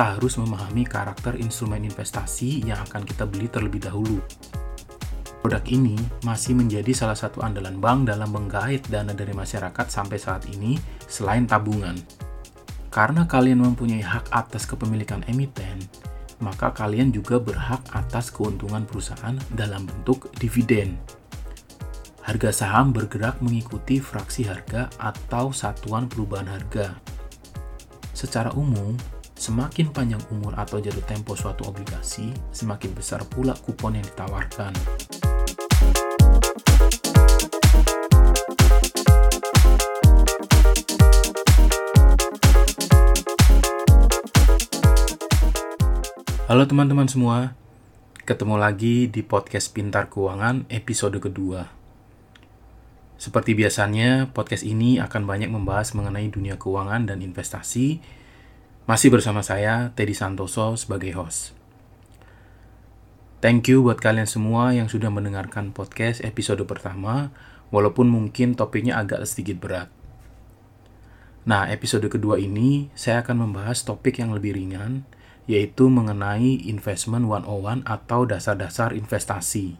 kita harus memahami karakter instrumen investasi yang akan kita beli terlebih dahulu. Produk ini masih menjadi salah satu andalan bank dalam menggait dana dari masyarakat sampai saat ini selain tabungan. Karena kalian mempunyai hak atas kepemilikan emiten, maka kalian juga berhak atas keuntungan perusahaan dalam bentuk dividen. Harga saham bergerak mengikuti fraksi harga atau satuan perubahan harga. Secara umum, semakin panjang umur atau jatuh tempo suatu obligasi, semakin besar pula kupon yang ditawarkan. Halo teman-teman semua, ketemu lagi di podcast Pintar Keuangan episode kedua. Seperti biasanya, podcast ini akan banyak membahas mengenai dunia keuangan dan investasi. Masih bersama saya, Teddy Santoso, sebagai host. Thank you buat kalian semua yang sudah mendengarkan podcast episode pertama, walaupun mungkin topiknya agak sedikit berat. Nah, episode kedua ini saya akan membahas topik yang lebih ringan, yaitu mengenai Investment 101 atau dasar-dasar investasi.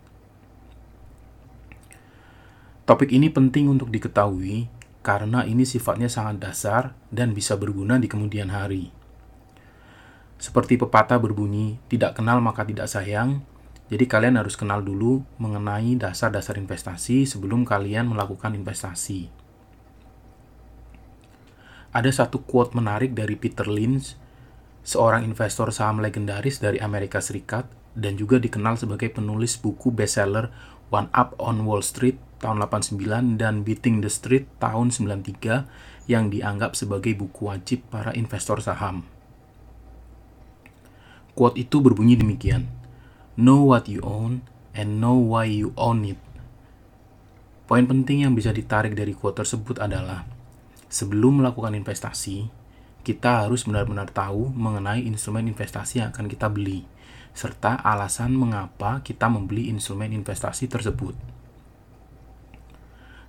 Topik ini penting untuk diketahui karena ini sifatnya sangat dasar dan bisa berguna di kemudian hari. Seperti pepatah berbunyi, tidak kenal maka tidak sayang, jadi kalian harus kenal dulu mengenai dasar-dasar investasi sebelum kalian melakukan investasi. Ada satu quote menarik dari Peter Lynch seorang investor saham legendaris dari Amerika Serikat dan juga dikenal sebagai penulis buku bestseller One Up on Wall Street tahun 89 dan Beating the Street tahun 93 yang dianggap sebagai buku wajib para investor saham. Quote itu berbunyi demikian, Know what you own and know why you own it. Poin penting yang bisa ditarik dari quote tersebut adalah, sebelum melakukan investasi, kita harus benar-benar tahu mengenai instrumen investasi yang akan kita beli, serta alasan mengapa kita membeli instrumen investasi tersebut.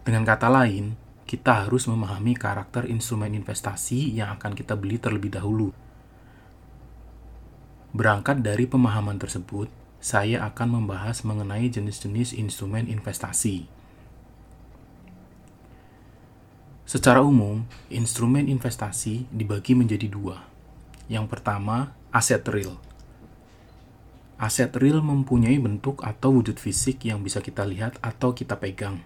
Dengan kata lain, kita harus memahami karakter instrumen investasi yang akan kita beli terlebih dahulu. Berangkat dari pemahaman tersebut, saya akan membahas mengenai jenis-jenis instrumen investasi. Secara umum, instrumen investasi dibagi menjadi dua. Yang pertama, aset real. Aset real mempunyai bentuk atau wujud fisik yang bisa kita lihat atau kita pegang.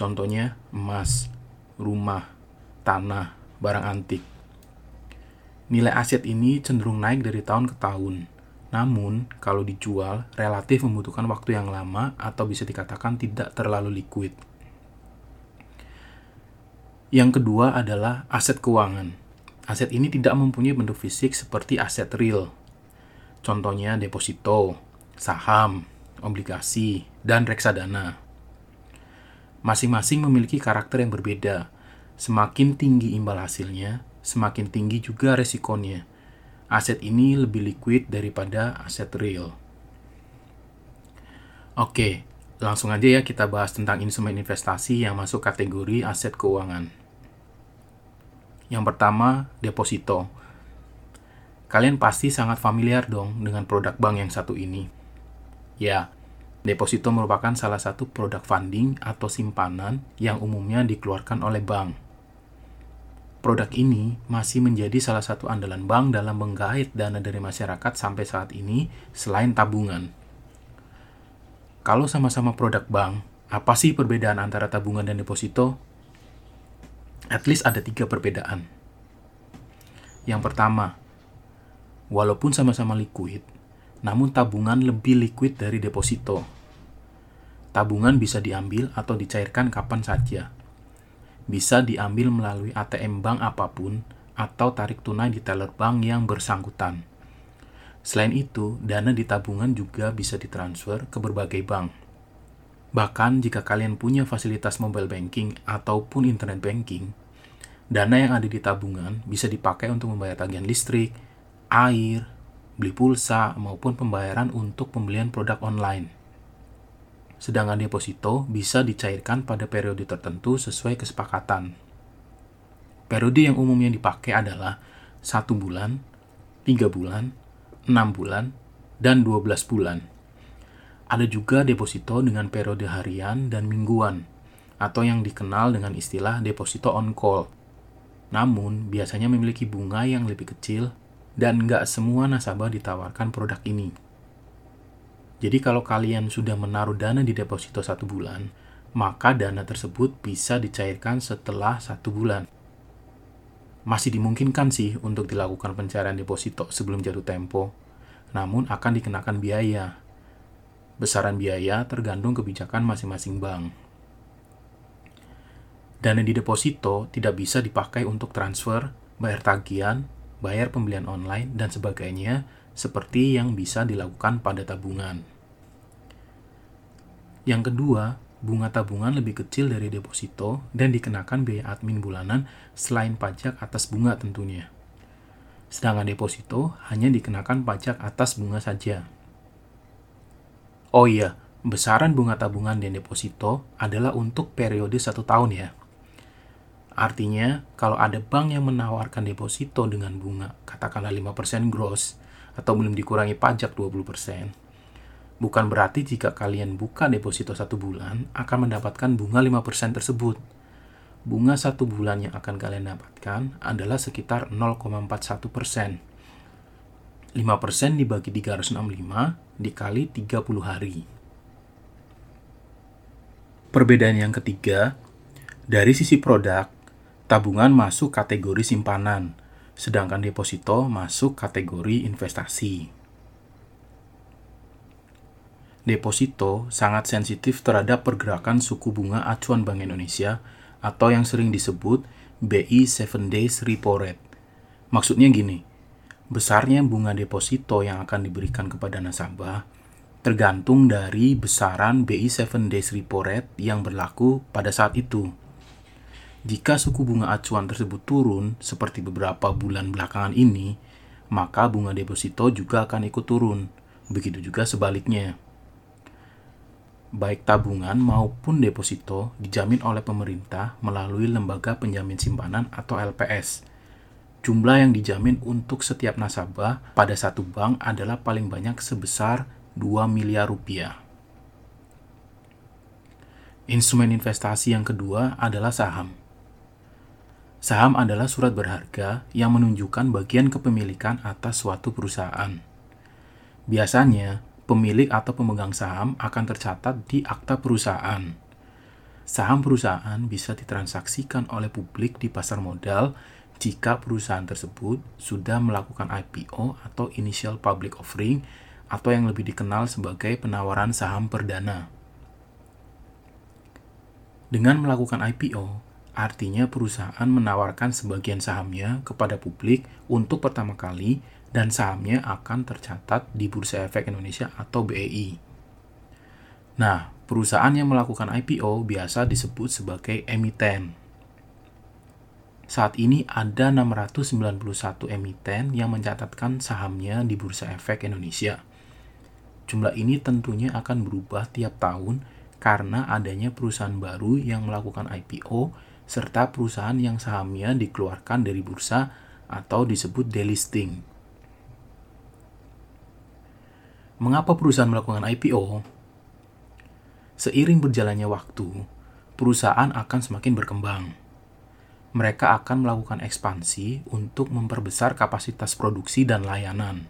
Contohnya, emas, rumah, tanah, barang antik. Nilai aset ini cenderung naik dari tahun ke tahun. Namun, kalau dijual, relatif membutuhkan waktu yang lama atau bisa dikatakan tidak terlalu liquid. Yang kedua adalah aset keuangan. Aset ini tidak mempunyai bentuk fisik seperti aset real. Contohnya deposito, saham, obligasi, dan reksadana. Masing-masing memiliki karakter yang berbeda. Semakin tinggi imbal hasilnya, semakin tinggi juga resikonya. Aset ini lebih liquid daripada aset real. Oke, Langsung aja ya kita bahas tentang instrumen investasi yang masuk kategori aset keuangan. Yang pertama, deposito. Kalian pasti sangat familiar dong dengan produk bank yang satu ini. Ya, deposito merupakan salah satu produk funding atau simpanan yang umumnya dikeluarkan oleh bank. Produk ini masih menjadi salah satu andalan bank dalam menggait dana dari masyarakat sampai saat ini selain tabungan. Kalau sama-sama produk bank, apa sih perbedaan antara tabungan dan deposito? At least ada tiga perbedaan. Yang pertama, walaupun sama-sama liquid, namun tabungan lebih liquid dari deposito. Tabungan bisa diambil atau dicairkan kapan saja. Bisa diambil melalui ATM bank apa pun atau tarik tunai di teller bank yang bersangkutan. Selain itu, dana di tabungan juga bisa ditransfer ke berbagai bank. Bahkan jika kalian punya fasilitas mobile banking ataupun internet banking, dana yang ada di tabungan bisa dipakai untuk membayar tagihan listrik, air, beli pulsa, maupun pembayaran untuk pembelian produk online. Sedangkan deposito bisa dicairkan pada periode tertentu sesuai kesepakatan. Periode yang umumnya dipakai adalah satu bulan, 3 bulan, 6 bulan, dan 12 bulan. Ada juga deposito dengan periode harian dan mingguan, atau yang dikenal dengan istilah deposito on call. Namun, biasanya memiliki bunga yang lebih kecil dan nggak semua nasabah ditawarkan produk ini. Jadi kalau kalian sudah menaruh dana di deposito satu bulan, maka dana tersebut bisa dicairkan setelah satu bulan. Masih dimungkinkan sih untuk dilakukan pencairan deposito sebelum jatuh tempo, namun akan dikenakan biaya. Besaran biaya tergantung kebijakan masing-masing bank. Dana di deposito tidak bisa dipakai untuk transfer, bayar tagihan, bayar pembelian online, dan sebagainya, seperti yang bisa dilakukan pada tabungan. Yang kedua, bunga tabungan lebih kecil dari deposito dan dikenakan biaya admin bulanan selain pajak atas bunga tentunya. Sedangkan deposito hanya dikenakan pajak atas bunga saja. Oh iya, besaran bunga tabungan dan deposito adalah untuk periode satu tahun ya. Artinya, kalau ada bank yang menawarkan deposito dengan bunga, katakanlah 5% gross, atau belum dikurangi pajak 20%, bukan berarti jika kalian buka deposito satu bulan, akan mendapatkan bunga 5% tersebut bunga satu bulan yang akan kalian dapatkan adalah sekitar 0,41 persen. 5 persen dibagi 365 dikali 30 hari. Perbedaan yang ketiga, dari sisi produk, tabungan masuk kategori simpanan, sedangkan deposito masuk kategori investasi. Deposito sangat sensitif terhadap pergerakan suku bunga acuan Bank Indonesia atau yang sering disebut BI 7 Days Repo Rate. Maksudnya gini, besarnya bunga deposito yang akan diberikan kepada nasabah tergantung dari besaran BI 7 Days Repo Rate yang berlaku pada saat itu. Jika suku bunga acuan tersebut turun seperti beberapa bulan belakangan ini, maka bunga deposito juga akan ikut turun. Begitu juga sebaliknya baik tabungan maupun deposito dijamin oleh pemerintah melalui lembaga penjamin simpanan atau LPS. Jumlah yang dijamin untuk setiap nasabah pada satu bank adalah paling banyak sebesar 2 miliar rupiah. Instrumen investasi yang kedua adalah saham. Saham adalah surat berharga yang menunjukkan bagian kepemilikan atas suatu perusahaan. Biasanya, pemilik atau pemegang saham akan tercatat di akta perusahaan. Saham perusahaan bisa ditransaksikan oleh publik di pasar modal jika perusahaan tersebut sudah melakukan IPO atau Initial Public Offering atau yang lebih dikenal sebagai penawaran saham perdana. Dengan melakukan IPO, artinya perusahaan menawarkan sebagian sahamnya kepada publik untuk pertama kali dan sahamnya akan tercatat di Bursa Efek Indonesia atau BEI. Nah, perusahaan yang melakukan IPO biasa disebut sebagai emiten. Saat ini ada 691 emiten yang mencatatkan sahamnya di Bursa Efek Indonesia. Jumlah ini tentunya akan berubah tiap tahun karena adanya perusahaan baru yang melakukan IPO serta perusahaan yang sahamnya dikeluarkan dari bursa atau disebut delisting. Mengapa perusahaan melakukan IPO? Seiring berjalannya waktu, perusahaan akan semakin berkembang. Mereka akan melakukan ekspansi untuk memperbesar kapasitas produksi dan layanan.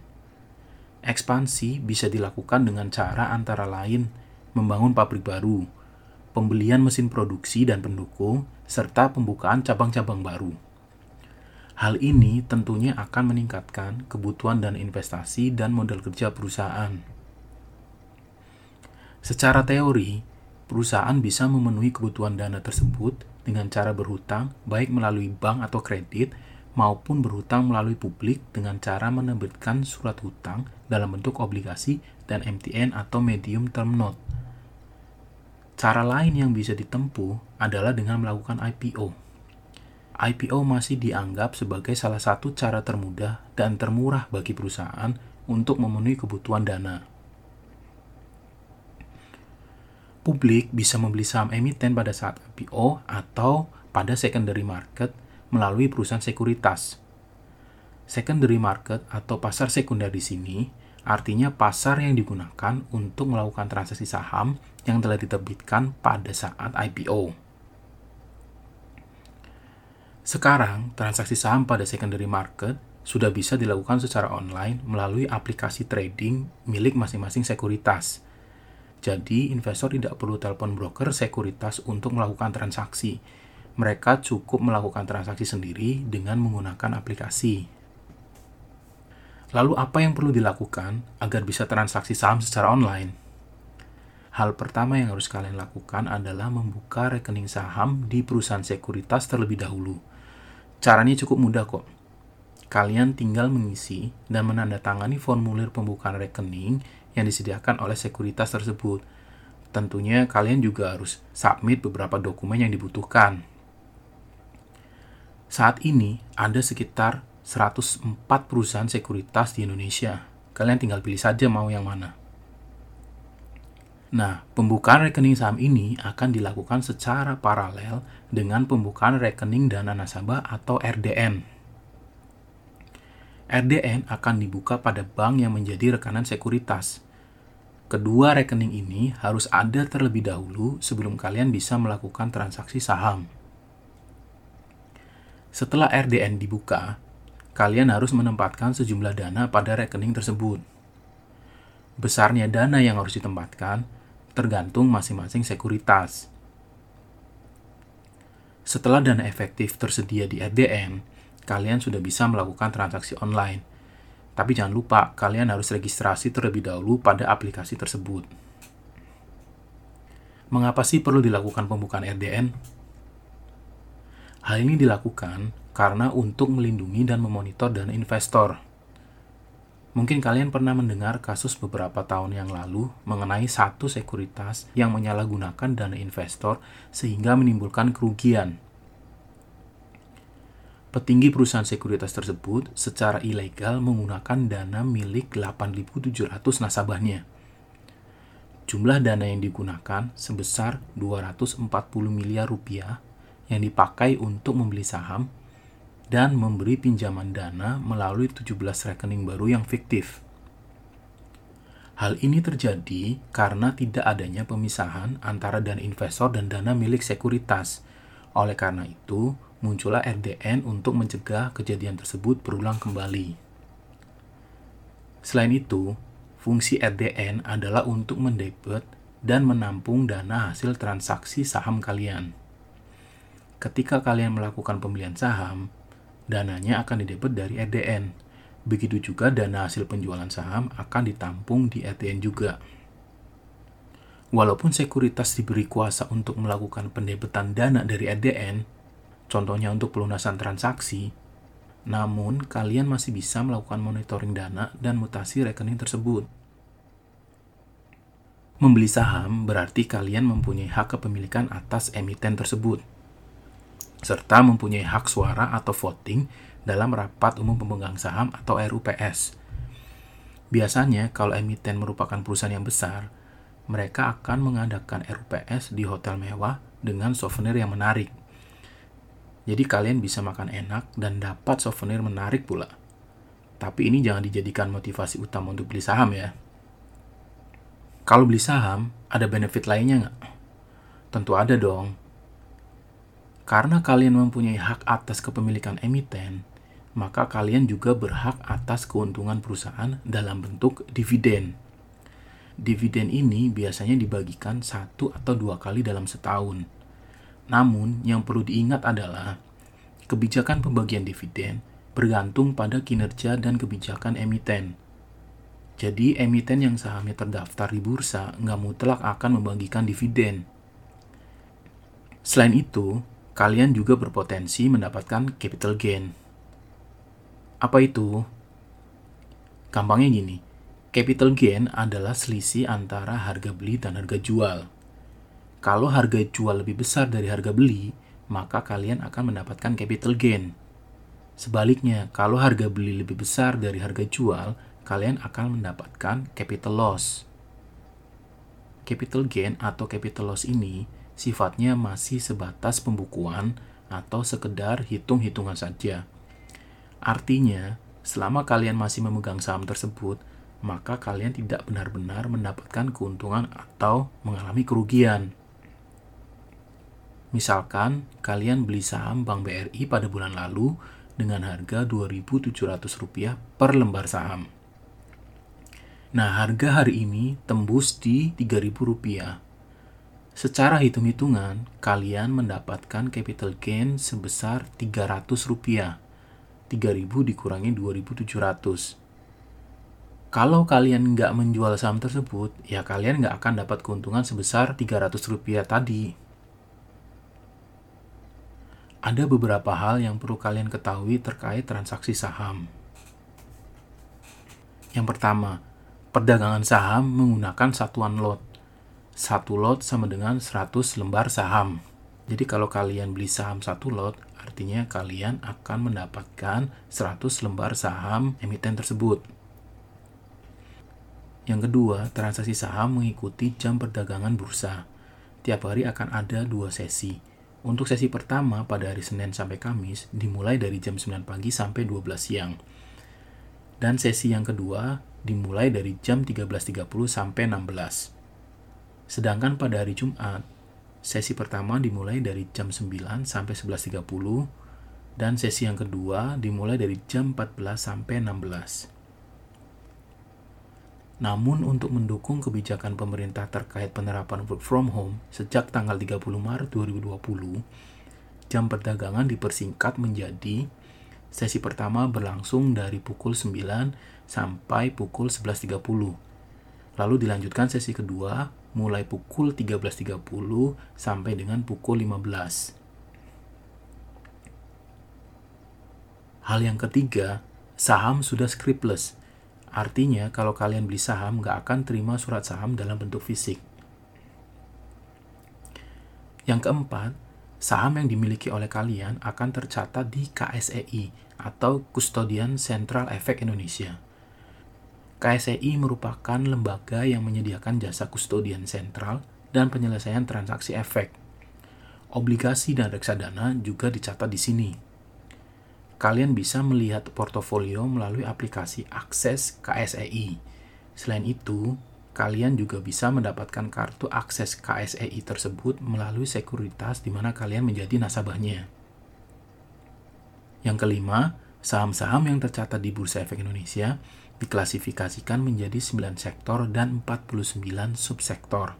Ekspansi bisa dilakukan dengan cara antara lain membangun pabrik baru, pembelian mesin produksi dan pendukung, serta pembukaan cabang-cabang baru. Hal ini tentunya akan meningkatkan kebutuhan dan investasi dan modal kerja perusahaan. Secara teori, perusahaan bisa memenuhi kebutuhan dana tersebut dengan cara berhutang, baik melalui bank atau kredit, maupun berhutang melalui publik dengan cara menerbitkan surat hutang dalam bentuk obligasi dan MTN atau medium term note. Cara lain yang bisa ditempuh adalah dengan melakukan IPO IPO masih dianggap sebagai salah satu cara termudah dan termurah bagi perusahaan untuk memenuhi kebutuhan dana. Publik bisa membeli saham emiten pada saat IPO atau pada secondary market melalui perusahaan sekuritas. Secondary market atau pasar sekunder di sini artinya pasar yang digunakan untuk melakukan transaksi saham yang telah diterbitkan pada saat IPO. Sekarang, transaksi saham pada secondary market sudah bisa dilakukan secara online melalui aplikasi trading milik masing-masing sekuritas. Jadi, investor tidak perlu telepon broker sekuritas untuk melakukan transaksi. Mereka cukup melakukan transaksi sendiri dengan menggunakan aplikasi. Lalu apa yang perlu dilakukan agar bisa transaksi saham secara online? Hal pertama yang harus kalian lakukan adalah membuka rekening saham di perusahaan sekuritas terlebih dahulu. Caranya cukup mudah kok. Kalian tinggal mengisi dan menandatangani formulir pembukaan rekening yang disediakan oleh sekuritas tersebut. Tentunya kalian juga harus submit beberapa dokumen yang dibutuhkan. Saat ini ada sekitar 104 perusahaan sekuritas di Indonesia. Kalian tinggal pilih saja mau yang mana. Nah, pembukaan rekening saham ini akan dilakukan secara paralel dengan pembukaan rekening dana nasabah atau RDN. RDN akan dibuka pada bank yang menjadi rekanan sekuritas. Kedua rekening ini harus ada terlebih dahulu sebelum kalian bisa melakukan transaksi saham. Setelah RDN dibuka, kalian harus menempatkan sejumlah dana pada rekening tersebut. Besarnya dana yang harus ditempatkan tergantung masing-masing sekuritas. Setelah dana efektif tersedia di RDN, kalian sudah bisa melakukan transaksi online. Tapi jangan lupa, kalian harus registrasi terlebih dahulu pada aplikasi tersebut. Mengapa sih perlu dilakukan pembukaan RDN? Hal ini dilakukan karena untuk melindungi dan memonitor dana investor. Mungkin kalian pernah mendengar kasus beberapa tahun yang lalu mengenai satu sekuritas yang menyalahgunakan dana investor sehingga menimbulkan kerugian. Petinggi perusahaan sekuritas tersebut secara ilegal menggunakan dana milik 8.700 nasabahnya. Jumlah dana yang digunakan sebesar 240 miliar rupiah yang dipakai untuk membeli saham dan memberi pinjaman dana melalui 17 rekening baru yang fiktif. Hal ini terjadi karena tidak adanya pemisahan antara dana investor dan dana milik sekuritas. Oleh karena itu, muncullah RDN untuk mencegah kejadian tersebut berulang kembali. Selain itu, fungsi RDN adalah untuk mendebet dan menampung dana hasil transaksi saham kalian. Ketika kalian melakukan pembelian saham, dananya akan didebet dari RDN. Begitu juga dana hasil penjualan saham akan ditampung di RDN juga. Walaupun sekuritas diberi kuasa untuk melakukan pendebetan dana dari RDN, contohnya untuk pelunasan transaksi, namun kalian masih bisa melakukan monitoring dana dan mutasi rekening tersebut. Membeli saham berarti kalian mempunyai hak kepemilikan atas emiten tersebut serta mempunyai hak suara atau voting dalam rapat umum pemegang saham atau RUPS. Biasanya, kalau emiten merupakan perusahaan yang besar, mereka akan mengadakan RUPS di hotel mewah dengan souvenir yang menarik. Jadi kalian bisa makan enak dan dapat souvenir menarik pula. Tapi ini jangan dijadikan motivasi utama untuk beli saham ya. Kalau beli saham, ada benefit lainnya nggak? Tentu ada dong. Karena kalian mempunyai hak atas kepemilikan emiten, maka kalian juga berhak atas keuntungan perusahaan dalam bentuk dividen. Dividen ini biasanya dibagikan satu atau dua kali dalam setahun. Namun, yang perlu diingat adalah kebijakan pembagian dividen bergantung pada kinerja dan kebijakan emiten. Jadi, emiten yang sahamnya terdaftar di bursa nggak mutlak akan membagikan dividen. Selain itu, kalian juga berpotensi mendapatkan capital gain. Apa itu? Gampangnya gini, capital gain adalah selisih antara harga beli dan harga jual. Kalau harga jual lebih besar dari harga beli, maka kalian akan mendapatkan capital gain. Sebaliknya, kalau harga beli lebih besar dari harga jual, kalian akan mendapatkan capital loss. Capital gain atau capital loss ini sifatnya masih sebatas pembukuan atau sekedar hitung-hitungan saja. Artinya, selama kalian masih memegang saham tersebut, maka kalian tidak benar-benar mendapatkan keuntungan atau mengalami kerugian. Misalkan kalian beli saham Bank BRI pada bulan lalu dengan harga Rp2.700 per lembar saham. Nah, harga hari ini tembus di Rp3.000. Secara hitung-hitungan, kalian mendapatkan capital gain sebesar Rp300. 3.000 dikurangi 2.700. Kalau kalian nggak menjual saham tersebut, ya kalian nggak akan dapat keuntungan sebesar 300 rupiah tadi. Ada beberapa hal yang perlu kalian ketahui terkait transaksi saham. Yang pertama, perdagangan saham menggunakan satuan lot. Satu lot sama dengan 100 lembar saham. Jadi kalau kalian beli saham satu lot, artinya kalian akan mendapatkan 100 lembar saham emiten tersebut. Yang kedua, transaksi saham mengikuti jam perdagangan bursa. Tiap hari akan ada dua sesi. Untuk sesi pertama pada hari Senin sampai Kamis dimulai dari jam 9 pagi sampai 12 siang. Dan sesi yang kedua dimulai dari jam 13.30 sampai 16. Sedangkan pada hari Jumat, sesi pertama dimulai dari jam 9 sampai 11.30 dan sesi yang kedua dimulai dari jam 14 sampai 16. Namun untuk mendukung kebijakan pemerintah terkait penerapan work from home sejak tanggal 30 Maret 2020, jam perdagangan dipersingkat menjadi sesi pertama berlangsung dari pukul 9 sampai pukul 11.30. Lalu dilanjutkan sesi kedua mulai pukul 13.30 sampai dengan pukul 15. Hal yang ketiga, saham sudah scriptless Artinya, kalau kalian beli saham, nggak akan terima surat saham dalam bentuk fisik. Yang keempat, saham yang dimiliki oleh kalian akan tercatat di KSEI atau Kustodian Central Efek Indonesia. KSEI merupakan lembaga yang menyediakan jasa kustodian sentral dan penyelesaian transaksi efek. Obligasi dan reksadana juga dicatat di sini kalian bisa melihat portofolio melalui aplikasi akses KSEI. Selain itu, kalian juga bisa mendapatkan kartu akses KSEI tersebut melalui sekuritas di mana kalian menjadi nasabahnya. Yang kelima, saham-saham yang tercatat di Bursa Efek Indonesia diklasifikasikan menjadi 9 sektor dan 49 subsektor.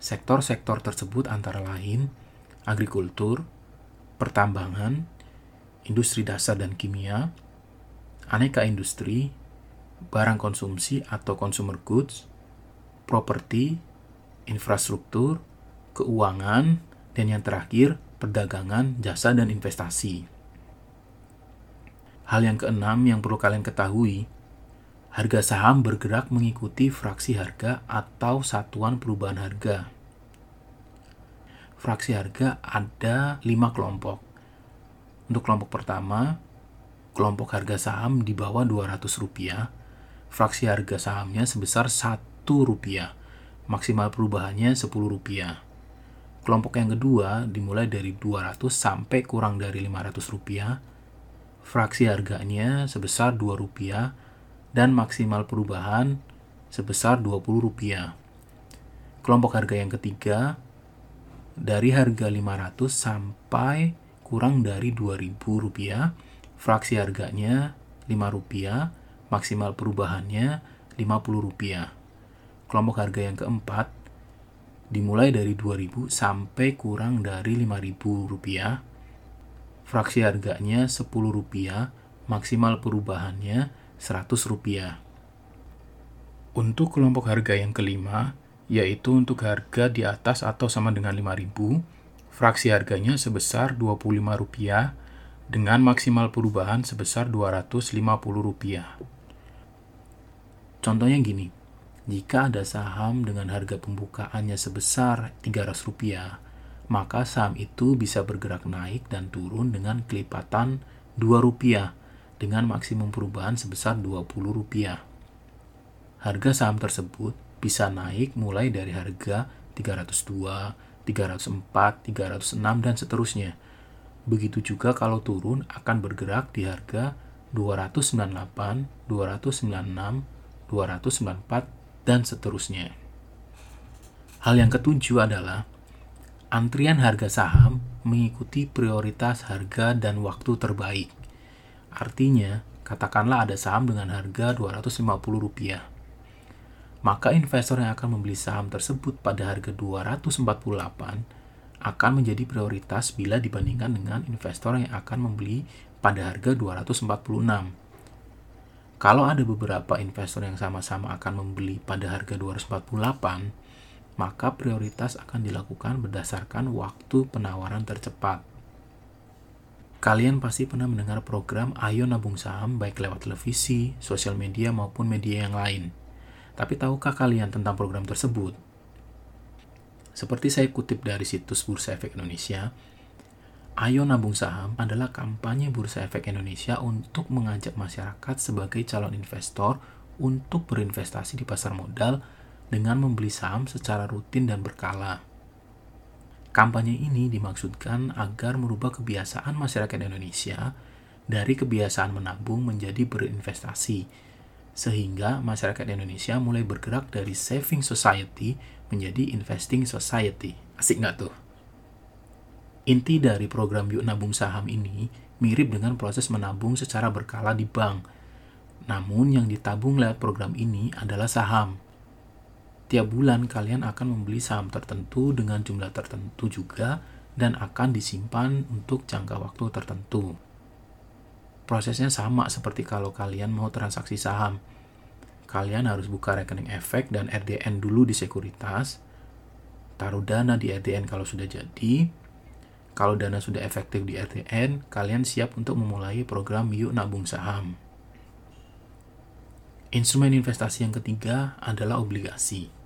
Sektor-sektor tersebut antara lain agrikultur, pertambangan, industri dasar dan kimia, aneka industri, barang konsumsi atau consumer goods, properti, infrastruktur, keuangan, dan yang terakhir, perdagangan, jasa, dan investasi. Hal yang keenam yang perlu kalian ketahui, harga saham bergerak mengikuti fraksi harga atau satuan perubahan harga. Fraksi harga ada lima kelompok, untuk kelompok pertama, kelompok harga saham di bawah Rp200, fraksi harga sahamnya sebesar Rp1, maksimal perubahannya Rp10. Kelompok yang kedua dimulai dari 200 sampai kurang dari Rp500, fraksi harganya sebesar Rp2 dan maksimal perubahan sebesar Rp20. Kelompok harga yang ketiga dari harga 500 sampai kurang dari Rp2.000, fraksi harganya Rp5, maksimal perubahannya Rp50. Kelompok harga yang keempat dimulai dari Rp2.000 sampai kurang dari Rp5.000. Fraksi harganya Rp10, maksimal perubahannya Rp100. Untuk kelompok harga yang kelima, yaitu untuk harga di atas atau sama dengan Rp5.000, fraksi harganya sebesar Rp25 dengan maksimal perubahan sebesar Rp250. Contohnya gini, jika ada saham dengan harga pembukaannya sebesar Rp300, maka saham itu bisa bergerak naik dan turun dengan kelipatan Rp2 dengan maksimum perubahan sebesar Rp20. Harga saham tersebut bisa naik mulai dari harga 302, 304, 306, dan seterusnya. Begitu juga kalau turun akan bergerak di harga 298, 296, 294, dan seterusnya. Hal yang ketujuh adalah antrian harga saham mengikuti prioritas harga dan waktu terbaik. Artinya, katakanlah ada saham dengan harga Rp250. Maka investor yang akan membeli saham tersebut pada harga 248 akan menjadi prioritas bila dibandingkan dengan investor yang akan membeli pada harga 246. Kalau ada beberapa investor yang sama-sama akan membeli pada harga 248, maka prioritas akan dilakukan berdasarkan waktu penawaran tercepat. Kalian pasti pernah mendengar program Ayo Nabung Saham baik lewat televisi, sosial media maupun media yang lain. Tapi tahukah kalian tentang program tersebut? Seperti saya kutip dari situs Bursa Efek Indonesia, Ayo Nabung Saham adalah kampanye Bursa Efek Indonesia untuk mengajak masyarakat sebagai calon investor untuk berinvestasi di pasar modal dengan membeli saham secara rutin dan berkala. Kampanye ini dimaksudkan agar merubah kebiasaan masyarakat Indonesia dari kebiasaan menabung menjadi berinvestasi, sehingga masyarakat Indonesia mulai bergerak dari saving society menjadi investing society. Asik nggak tuh? Inti dari program Yuk Nabung Saham ini mirip dengan proses menabung secara berkala di bank. Namun yang ditabung lewat program ini adalah saham. Tiap bulan kalian akan membeli saham tertentu dengan jumlah tertentu juga dan akan disimpan untuk jangka waktu tertentu. Prosesnya sama seperti kalau kalian mau transaksi saham. Kalian harus buka rekening efek dan RDN dulu di sekuritas, taruh dana di RDN kalau sudah jadi, kalau dana sudah efektif di RTN, kalian siap untuk memulai program Yuk Nabung Saham. Instrumen investasi yang ketiga adalah obligasi.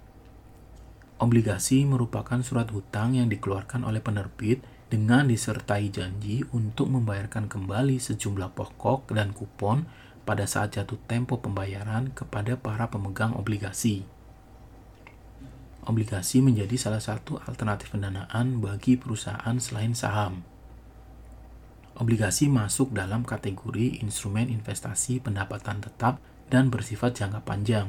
Obligasi merupakan surat hutang yang dikeluarkan oleh penerbit dengan disertai janji untuk membayarkan kembali sejumlah pokok dan kupon pada saat jatuh tempo pembayaran kepada para pemegang obligasi obligasi menjadi salah satu alternatif pendanaan bagi perusahaan selain saham. Obligasi masuk dalam kategori instrumen investasi pendapatan tetap dan bersifat jangka panjang.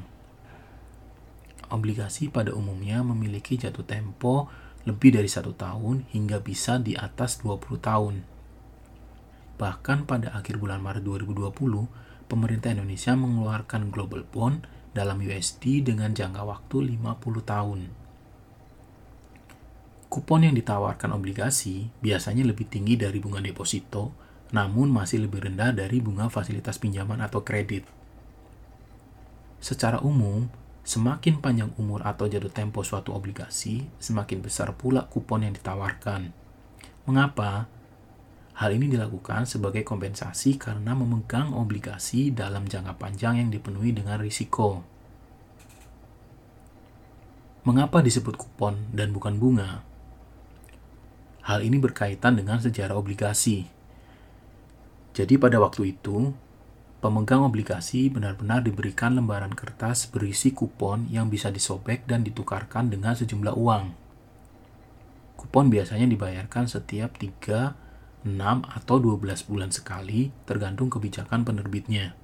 Obligasi pada umumnya memiliki jatuh tempo lebih dari satu tahun hingga bisa di atas 20 tahun. Bahkan pada akhir bulan Maret 2020, pemerintah Indonesia mengeluarkan Global Bond dalam USD dengan jangka waktu 50 tahun. Kupon yang ditawarkan obligasi biasanya lebih tinggi dari bunga deposito, namun masih lebih rendah dari bunga fasilitas pinjaman atau kredit. Secara umum, semakin panjang umur atau jatuh tempo suatu obligasi, semakin besar pula kupon yang ditawarkan. Mengapa? Hal ini dilakukan sebagai kompensasi karena memegang obligasi dalam jangka panjang yang dipenuhi dengan risiko. Mengapa disebut kupon dan bukan bunga? Hal ini berkaitan dengan sejarah obligasi. Jadi pada waktu itu, pemegang obligasi benar-benar diberikan lembaran kertas berisi kupon yang bisa disobek dan ditukarkan dengan sejumlah uang. Kupon biasanya dibayarkan setiap 3 6 atau 12 bulan sekali tergantung kebijakan penerbitnya.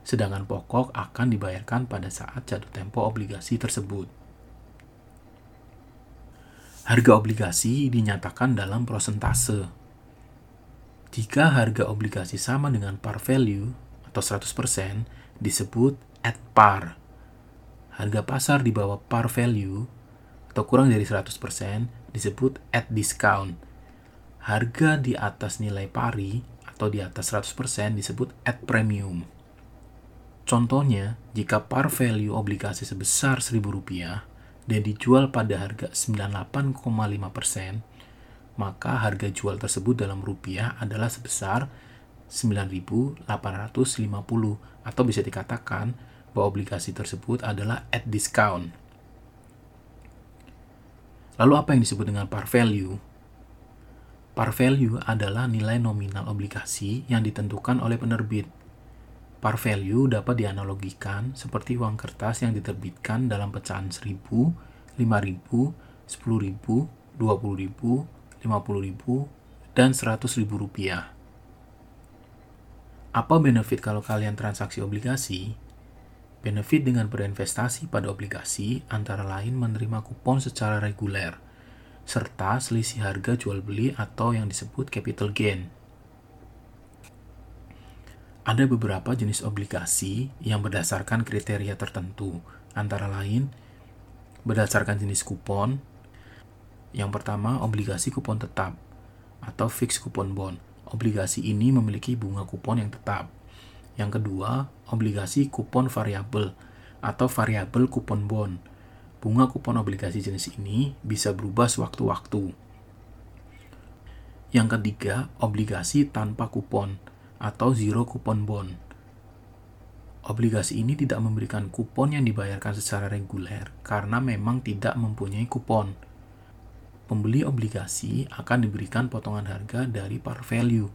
Sedangkan pokok akan dibayarkan pada saat jatuh tempo obligasi tersebut. Harga obligasi dinyatakan dalam prosentase. Jika harga obligasi sama dengan par value atau 100% disebut at par. Harga pasar di bawah par value atau kurang dari 100% disebut at discount harga di atas nilai pari atau di atas 100% disebut at premium. Contohnya, jika par value obligasi sebesar Rp1.000 dan dijual pada harga 98,5%, maka harga jual tersebut dalam rupiah adalah sebesar 9.850 atau bisa dikatakan bahwa obligasi tersebut adalah at discount. Lalu apa yang disebut dengan par value? Par value adalah nilai nominal obligasi yang ditentukan oleh penerbit. Par value dapat dianalogikan seperti uang kertas yang diterbitkan dalam pecahan 1000, 5000, 10000, 20000, 50000, dan 100.000 rupiah. Apa benefit kalau kalian transaksi obligasi? Benefit dengan berinvestasi pada obligasi antara lain menerima kupon secara reguler, serta selisih harga jual beli atau yang disebut capital gain. Ada beberapa jenis obligasi yang berdasarkan kriteria tertentu, antara lain berdasarkan jenis kupon. Yang pertama, obligasi kupon tetap atau fixed coupon bond obligasi ini memiliki bunga kupon yang tetap. Yang kedua, obligasi kupon variabel atau variabel kupon bond. Bunga kupon obligasi jenis ini bisa berubah sewaktu-waktu. Yang ketiga, obligasi tanpa kupon atau zero coupon bond. Obligasi ini tidak memberikan kupon yang dibayarkan secara reguler karena memang tidak mempunyai kupon pembeli obligasi akan diberikan potongan harga dari par value.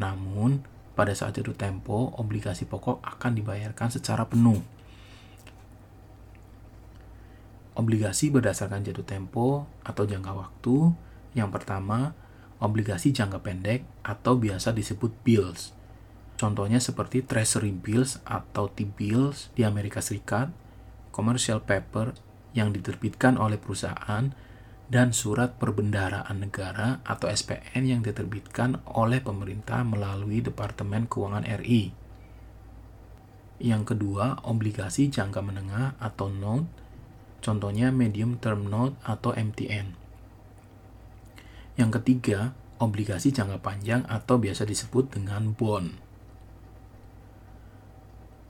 Namun, pada saat jatuh tempo, obligasi pokok akan dibayarkan secara penuh. Obligasi berdasarkan jatuh tempo atau jangka waktu. Yang pertama, obligasi jangka pendek atau biasa disebut bills. Contohnya seperti Treasury Bills atau T-bills di Amerika Serikat, commercial paper yang diterbitkan oleh perusahaan dan surat perbendaharaan negara atau SPN yang diterbitkan oleh pemerintah melalui Departemen Keuangan RI. Yang kedua, obligasi jangka menengah atau note, contohnya medium term note atau MTN. Yang ketiga, obligasi jangka panjang atau biasa disebut dengan bond.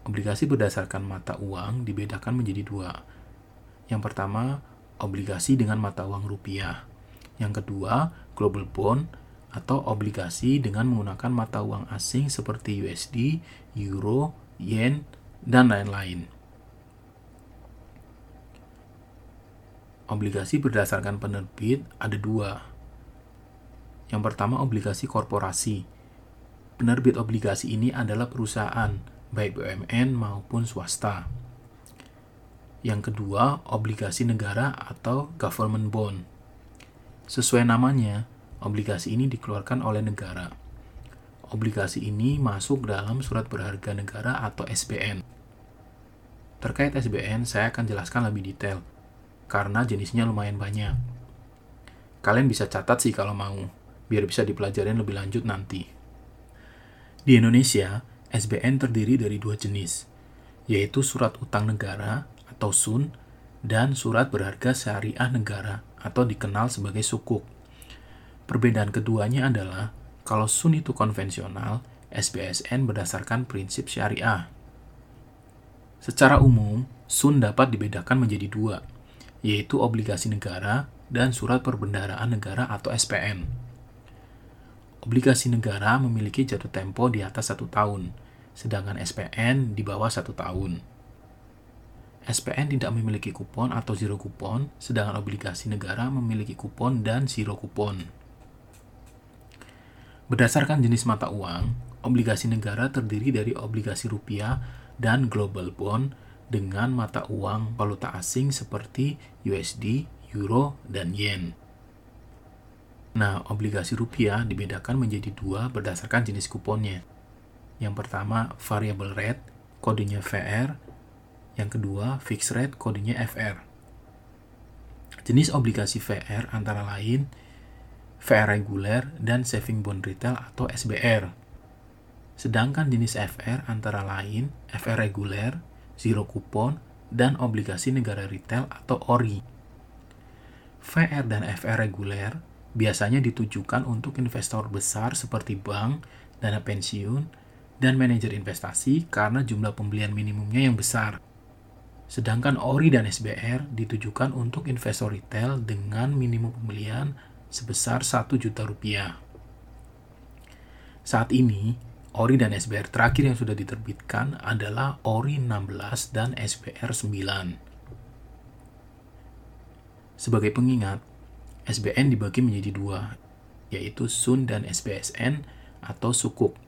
Obligasi berdasarkan mata uang dibedakan menjadi dua. Yang pertama, obligasi dengan mata uang rupiah. Yang kedua, global bond atau obligasi dengan menggunakan mata uang asing seperti USD, Euro, Yen, dan lain-lain. Obligasi berdasarkan penerbit ada dua. Yang pertama, obligasi korporasi. Penerbit obligasi ini adalah perusahaan, baik BUMN maupun swasta. Yang kedua, obligasi negara atau government bond. Sesuai namanya, obligasi ini dikeluarkan oleh negara. Obligasi ini masuk dalam surat berharga negara atau SBN. Terkait SBN, saya akan jelaskan lebih detail, karena jenisnya lumayan banyak. Kalian bisa catat sih kalau mau, biar bisa dipelajarin lebih lanjut nanti. Di Indonesia, SBN terdiri dari dua jenis, yaitu surat utang negara atau SUN dan surat berharga syariah negara atau dikenal sebagai sukuk. Perbedaan keduanya adalah kalau SUN itu konvensional, SBSN berdasarkan prinsip syariah. Secara umum, SUN dapat dibedakan menjadi dua, yaitu obligasi negara dan surat perbendaharaan negara atau SPN. Obligasi negara memiliki jatuh tempo di atas satu tahun, sedangkan SPN di bawah satu tahun. SPN tidak memiliki kupon atau zero kupon, sedangkan obligasi negara memiliki kupon dan zero kupon. Berdasarkan jenis mata uang, obligasi negara terdiri dari obligasi rupiah dan global bond dengan mata uang valuta asing seperti USD, Euro, dan Yen. Nah, obligasi rupiah dibedakan menjadi dua berdasarkan jenis kuponnya. Yang pertama, variable rate, kodenya VR, yang kedua, fixed rate kodenya FR. Jenis obligasi VR antara lain VR reguler dan saving bond retail atau SBR. Sedangkan jenis FR antara lain FR reguler, zero coupon, dan obligasi negara retail atau ORI. VR dan FR reguler biasanya ditujukan untuk investor besar seperti bank, dana pensiun, dan manajer investasi karena jumlah pembelian minimumnya yang besar. Sedangkan ORI dan SBR ditujukan untuk investor retail dengan minimum pembelian sebesar 1 juta rupiah. Saat ini, ORI dan SBR terakhir yang sudah diterbitkan adalah ORI 16 dan SBR 9. Sebagai pengingat, SBN dibagi menjadi dua, yaitu SUN dan SBSN atau sukuk.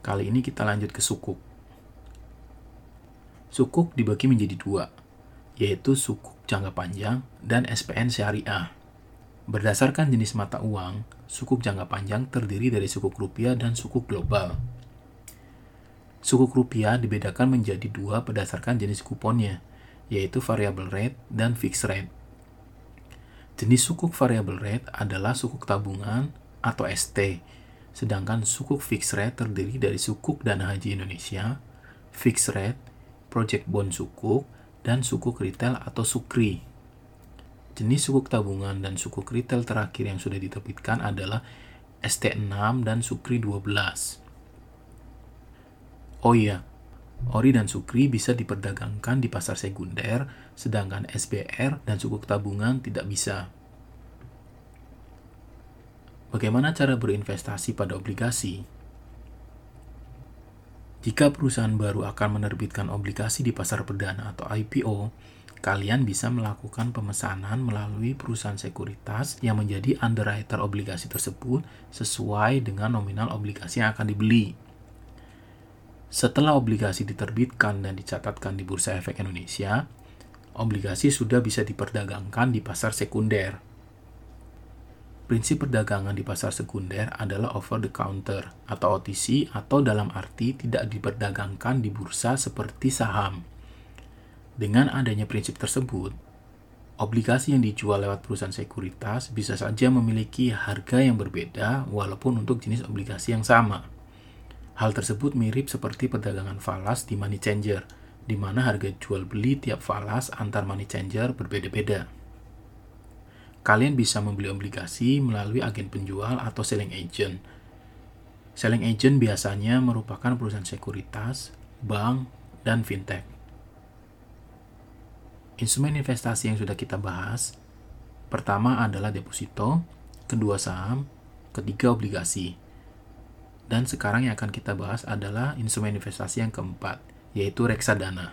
Kali ini kita lanjut ke sukuk. Sukuk dibagi menjadi dua, yaitu sukuk jangka panjang dan SPN syariah. Berdasarkan jenis mata uang, sukuk jangka panjang terdiri dari sukuk rupiah dan sukuk global. Sukuk rupiah dibedakan menjadi dua berdasarkan jenis kuponnya, yaitu variable rate dan fixed rate. Jenis sukuk variable rate adalah sukuk tabungan atau ST, sedangkan sukuk fixed rate terdiri dari sukuk dana haji Indonesia, fixed rate, project bond sukuk, dan sukuk retail atau sukri. Jenis sukuk tabungan dan sukuk retail terakhir yang sudah diterbitkan adalah ST6 dan Sukri 12. Oh iya, ori dan sukri bisa diperdagangkan di pasar sekunder, sedangkan SBR dan sukuk tabungan tidak bisa. Bagaimana cara berinvestasi pada obligasi? Jika perusahaan baru akan menerbitkan obligasi di pasar perdana atau IPO, kalian bisa melakukan pemesanan melalui perusahaan sekuritas yang menjadi underwriter obligasi tersebut sesuai dengan nominal obligasi yang akan dibeli. Setelah obligasi diterbitkan dan dicatatkan di Bursa Efek Indonesia, obligasi sudah bisa diperdagangkan di pasar sekunder. Prinsip perdagangan di pasar sekunder adalah over the counter atau OTC atau dalam arti tidak diperdagangkan di bursa seperti saham. Dengan adanya prinsip tersebut, obligasi yang dijual lewat perusahaan sekuritas bisa saja memiliki harga yang berbeda walaupun untuk jenis obligasi yang sama. Hal tersebut mirip seperti perdagangan falas di money changer, di mana harga jual beli tiap falas antar money changer berbeda-beda. Kalian bisa membeli obligasi melalui agen penjual atau selling agent. Selling agent biasanya merupakan perusahaan sekuritas, bank, dan fintech. Instrumen investasi yang sudah kita bahas, pertama adalah deposito, kedua saham, ketiga obligasi. Dan sekarang yang akan kita bahas adalah instrumen investasi yang keempat, yaitu reksadana.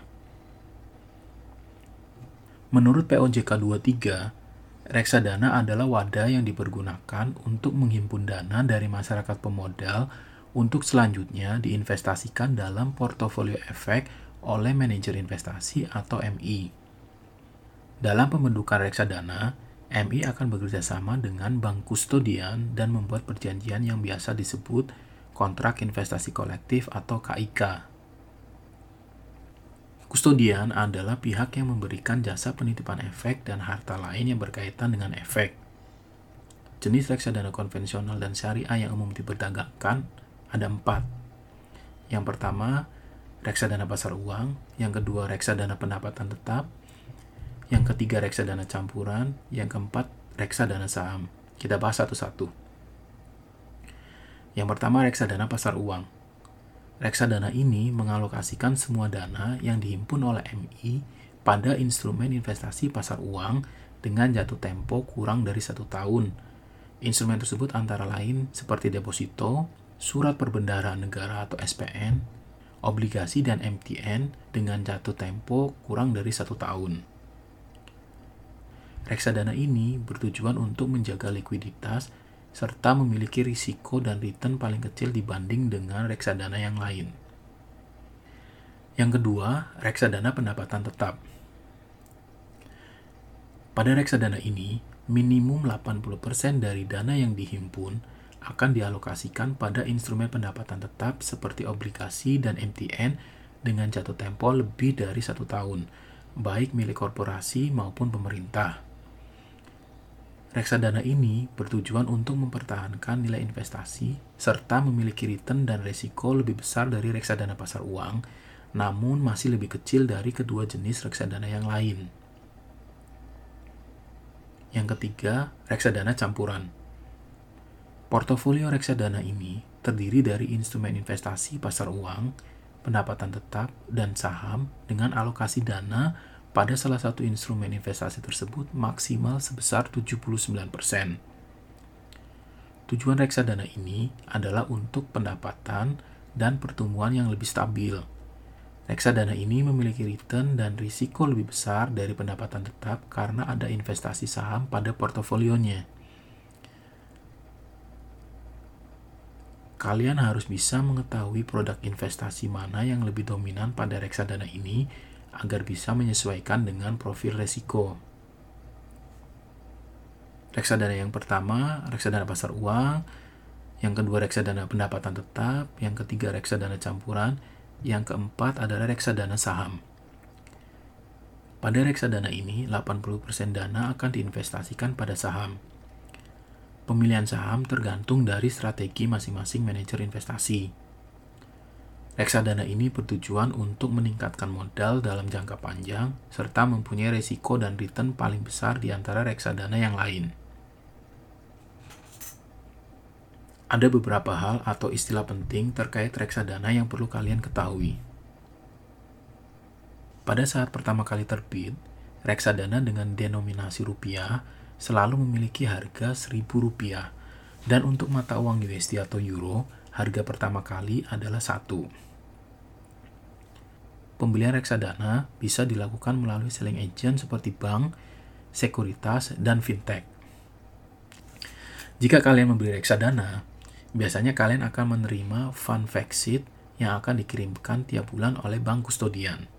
Menurut POJK 23, reksadana adalah wadah yang dipergunakan untuk menghimpun dana dari masyarakat pemodal untuk selanjutnya diinvestasikan dalam portofolio efek oleh manajer investasi atau MI. Dalam pembentukan reksadana, MI akan bekerjasama dengan bank kustodian dan membuat perjanjian yang biasa disebut kontrak investasi kolektif atau KIK. Kustodian adalah pihak yang memberikan jasa penitipan efek dan harta lain yang berkaitan dengan efek. Jenis reksadana konvensional dan syariah yang umum diperdagangkan ada empat. Yang pertama, reksadana pasar uang. Yang kedua, reksadana pendapatan tetap. Yang ketiga, reksadana campuran. Yang keempat, reksadana saham. Kita bahas satu-satu. Yang pertama, reksadana pasar uang. Reksadana ini mengalokasikan semua dana yang dihimpun oleh MI pada instrumen investasi pasar uang dengan jatuh tempo kurang dari satu tahun. Instrumen tersebut antara lain seperti deposito, surat perbendaharaan negara atau SPN, obligasi dan MTN dengan jatuh tempo kurang dari satu tahun. Reksadana ini bertujuan untuk menjaga likuiditas serta memiliki risiko dan return paling kecil dibanding dengan reksadana yang lain. Yang kedua, reksadana pendapatan tetap. Pada reksadana ini, minimum 80% dari dana yang dihimpun akan dialokasikan pada instrumen pendapatan tetap seperti obligasi dan MTN dengan jatuh tempo lebih dari satu tahun, baik milik korporasi maupun pemerintah. Reksadana ini bertujuan untuk mempertahankan nilai investasi serta memiliki return dan risiko lebih besar dari reksadana pasar uang, namun masih lebih kecil dari kedua jenis reksadana yang lain. Yang ketiga, reksadana campuran. Portofolio reksadana ini terdiri dari instrumen investasi pasar uang, pendapatan tetap, dan saham dengan alokasi dana pada salah satu instrumen investasi tersebut maksimal sebesar 79%. Tujuan reksadana ini adalah untuk pendapatan dan pertumbuhan yang lebih stabil. Reksadana ini memiliki return dan risiko lebih besar dari pendapatan tetap karena ada investasi saham pada portofolionya. Kalian harus bisa mengetahui produk investasi mana yang lebih dominan pada reksadana ini agar bisa menyesuaikan dengan profil resiko. Reksadana yang pertama, reksadana pasar uang, yang kedua reksadana pendapatan tetap, yang ketiga reksadana campuran, Yang keempat adalah reksadana saham. Pada reksadana ini, 80% dana akan diinvestasikan pada saham. Pemilihan saham tergantung dari strategi masing-masing manajer investasi. Reksadana ini bertujuan untuk meningkatkan modal dalam jangka panjang serta mempunyai resiko dan return paling besar di antara reksadana yang lain. Ada beberapa hal atau istilah penting terkait reksadana yang perlu kalian ketahui. Pada saat pertama kali terbit, reksadana dengan denominasi rupiah selalu memiliki harga Rp1.000 dan untuk mata uang USD atau Euro, harga pertama kali adalah satu. Pembelian reksadana bisa dilakukan melalui selling agent seperti bank, sekuritas, dan fintech. Jika kalian membeli reksadana, biasanya kalian akan menerima fund fact sheet yang akan dikirimkan tiap bulan oleh bank kustodian.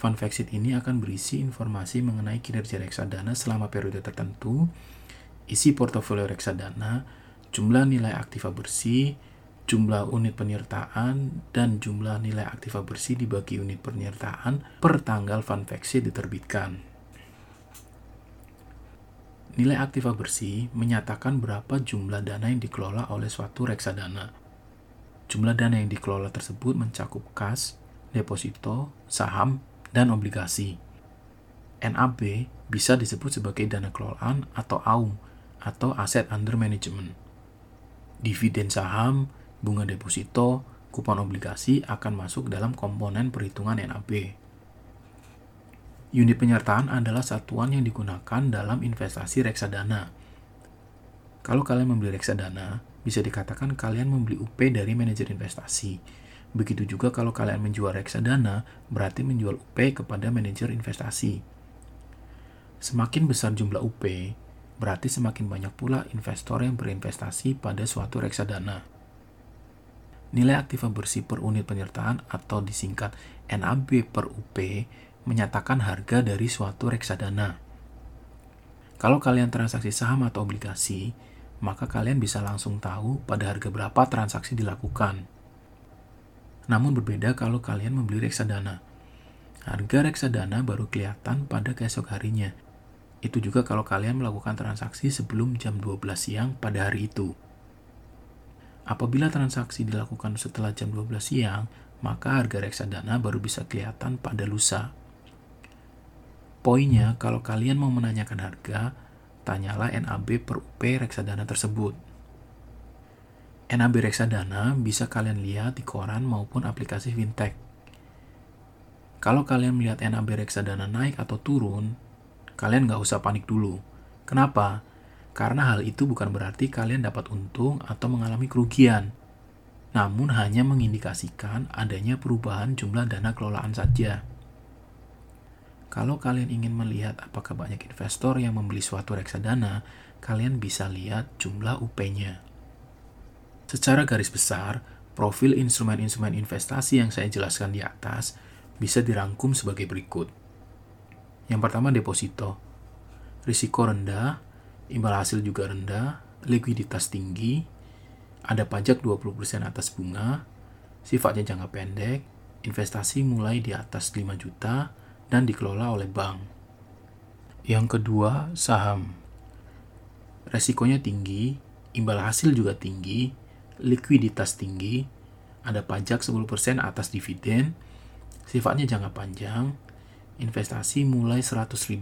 Fund fact sheet ini akan berisi informasi mengenai kinerja reksadana selama periode tertentu, isi portofolio reksadana, jumlah nilai aktiva bersih, jumlah unit penyertaan, dan jumlah nilai aktiva bersih dibagi unit penyertaan per tanggal sheet diterbitkan. Nilai aktiva bersih menyatakan berapa jumlah dana yang dikelola oleh suatu reksadana. Jumlah dana yang dikelola tersebut mencakup kas, deposito, saham, dan obligasi. NAB bisa disebut sebagai dana kelolaan atau AUM atau Asset Under Management. Dividen saham, bunga deposito, kupon obligasi akan masuk dalam komponen perhitungan NAB. Unit penyertaan adalah satuan yang digunakan dalam investasi reksadana. Kalau kalian membeli reksadana, bisa dikatakan kalian membeli UP dari manajer investasi. Begitu juga kalau kalian menjual reksadana, berarti menjual UP kepada manajer investasi. Semakin besar jumlah UP, berarti semakin banyak pula investor yang berinvestasi pada suatu reksadana. Nilai aktiva bersih per unit penyertaan atau disingkat NAB per UP menyatakan harga dari suatu reksadana. Kalau kalian transaksi saham atau obligasi, maka kalian bisa langsung tahu pada harga berapa transaksi dilakukan. Namun berbeda kalau kalian membeli reksadana. Harga reksadana baru kelihatan pada keesok harinya. Itu juga kalau kalian melakukan transaksi sebelum jam 12 siang pada hari itu. Apabila transaksi dilakukan setelah jam 12 siang, maka harga reksadana baru bisa kelihatan pada lusa. Poinnya, kalau kalian mau menanyakan harga, tanyalah NAB per UP reksadana tersebut. NAB reksadana bisa kalian lihat di koran maupun aplikasi fintech. Kalau kalian melihat NAB reksadana naik atau turun, kalian nggak usah panik dulu. Kenapa? Karena hal itu bukan berarti kalian dapat untung atau mengalami kerugian, namun hanya mengindikasikan adanya perubahan jumlah dana kelolaan saja. Kalau kalian ingin melihat apakah banyak investor yang membeli suatu reksadana, kalian bisa lihat jumlah UP-nya. Secara garis besar, profil instrumen-instrumen investasi yang saya jelaskan di atas bisa dirangkum sebagai berikut. Yang pertama deposito. Risiko rendah, imbal hasil juga rendah, likuiditas tinggi, ada pajak 20% atas bunga, sifatnya jangka pendek, investasi mulai di atas 5 juta, dan dikelola oleh bank. Yang kedua, saham. Resikonya tinggi, imbal hasil juga tinggi, likuiditas tinggi, ada pajak 10% atas dividen, sifatnya jangka panjang, investasi mulai Rp100.000,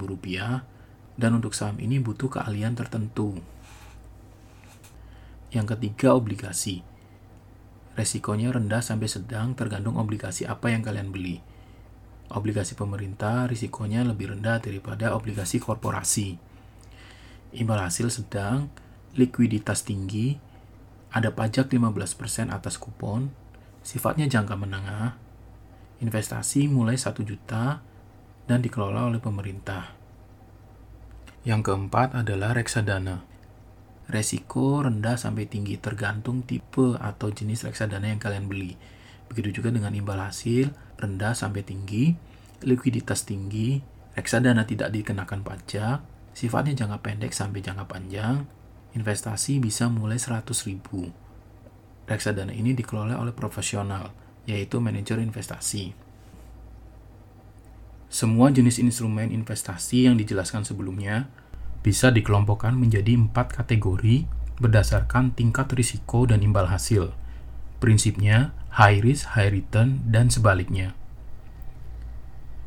dan untuk saham ini butuh keahlian tertentu. Yang ketiga, obligasi. Resikonya rendah sampai sedang tergantung obligasi apa yang kalian beli obligasi pemerintah risikonya lebih rendah daripada obligasi korporasi. Imbal hasil sedang, likuiditas tinggi, ada pajak 15% atas kupon, sifatnya jangka menengah, investasi mulai 1 juta, dan dikelola oleh pemerintah. Yang keempat adalah reksadana. Resiko rendah sampai tinggi tergantung tipe atau jenis reksadana yang kalian beli. Begitu juga dengan imbal hasil, rendah sampai tinggi, likuiditas tinggi, reksadana tidak dikenakan pajak, sifatnya jangka pendek sampai jangka panjang, investasi bisa mulai 100 ribu. Reksadana ini dikelola oleh profesional, yaitu manajer investasi. Semua jenis instrumen investasi yang dijelaskan sebelumnya bisa dikelompokkan menjadi empat kategori berdasarkan tingkat risiko dan imbal hasil. Prinsipnya high risk, high return, dan sebaliknya.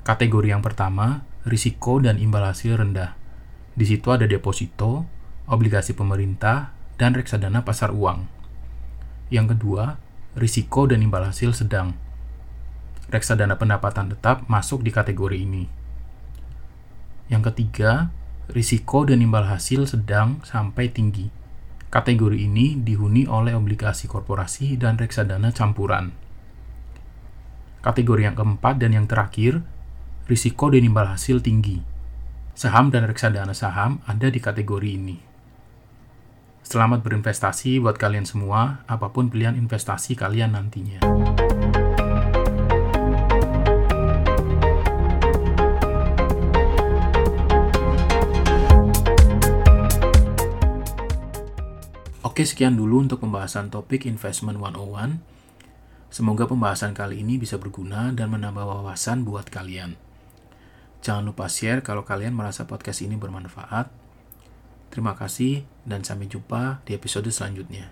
Kategori yang pertama, risiko dan imbal hasil rendah. Di situ ada deposito, obligasi pemerintah, dan reksadana pasar uang. Yang kedua, risiko dan imbal hasil sedang reksadana pendapatan tetap masuk di kategori ini. Yang ketiga, risiko dan imbal hasil sedang sampai tinggi. Kategori ini dihuni oleh obligasi korporasi dan reksadana campuran. Kategori yang keempat dan yang terakhir, risiko dan imbal hasil tinggi. Saham dan reksadana saham ada di kategori ini. Selamat berinvestasi buat kalian semua, apa pun pilihan investasi kalian nantinya. Oke, sekian dulu untuk pembahasan topik Investment 101. Semoga pembahasan kali ini bisa berguna dan menambah wawasan buat kalian. Jangan lupa share kalau kalian merasa podcast ini bermanfaat. Terima kasih dan sampai jumpa di episode selanjutnya.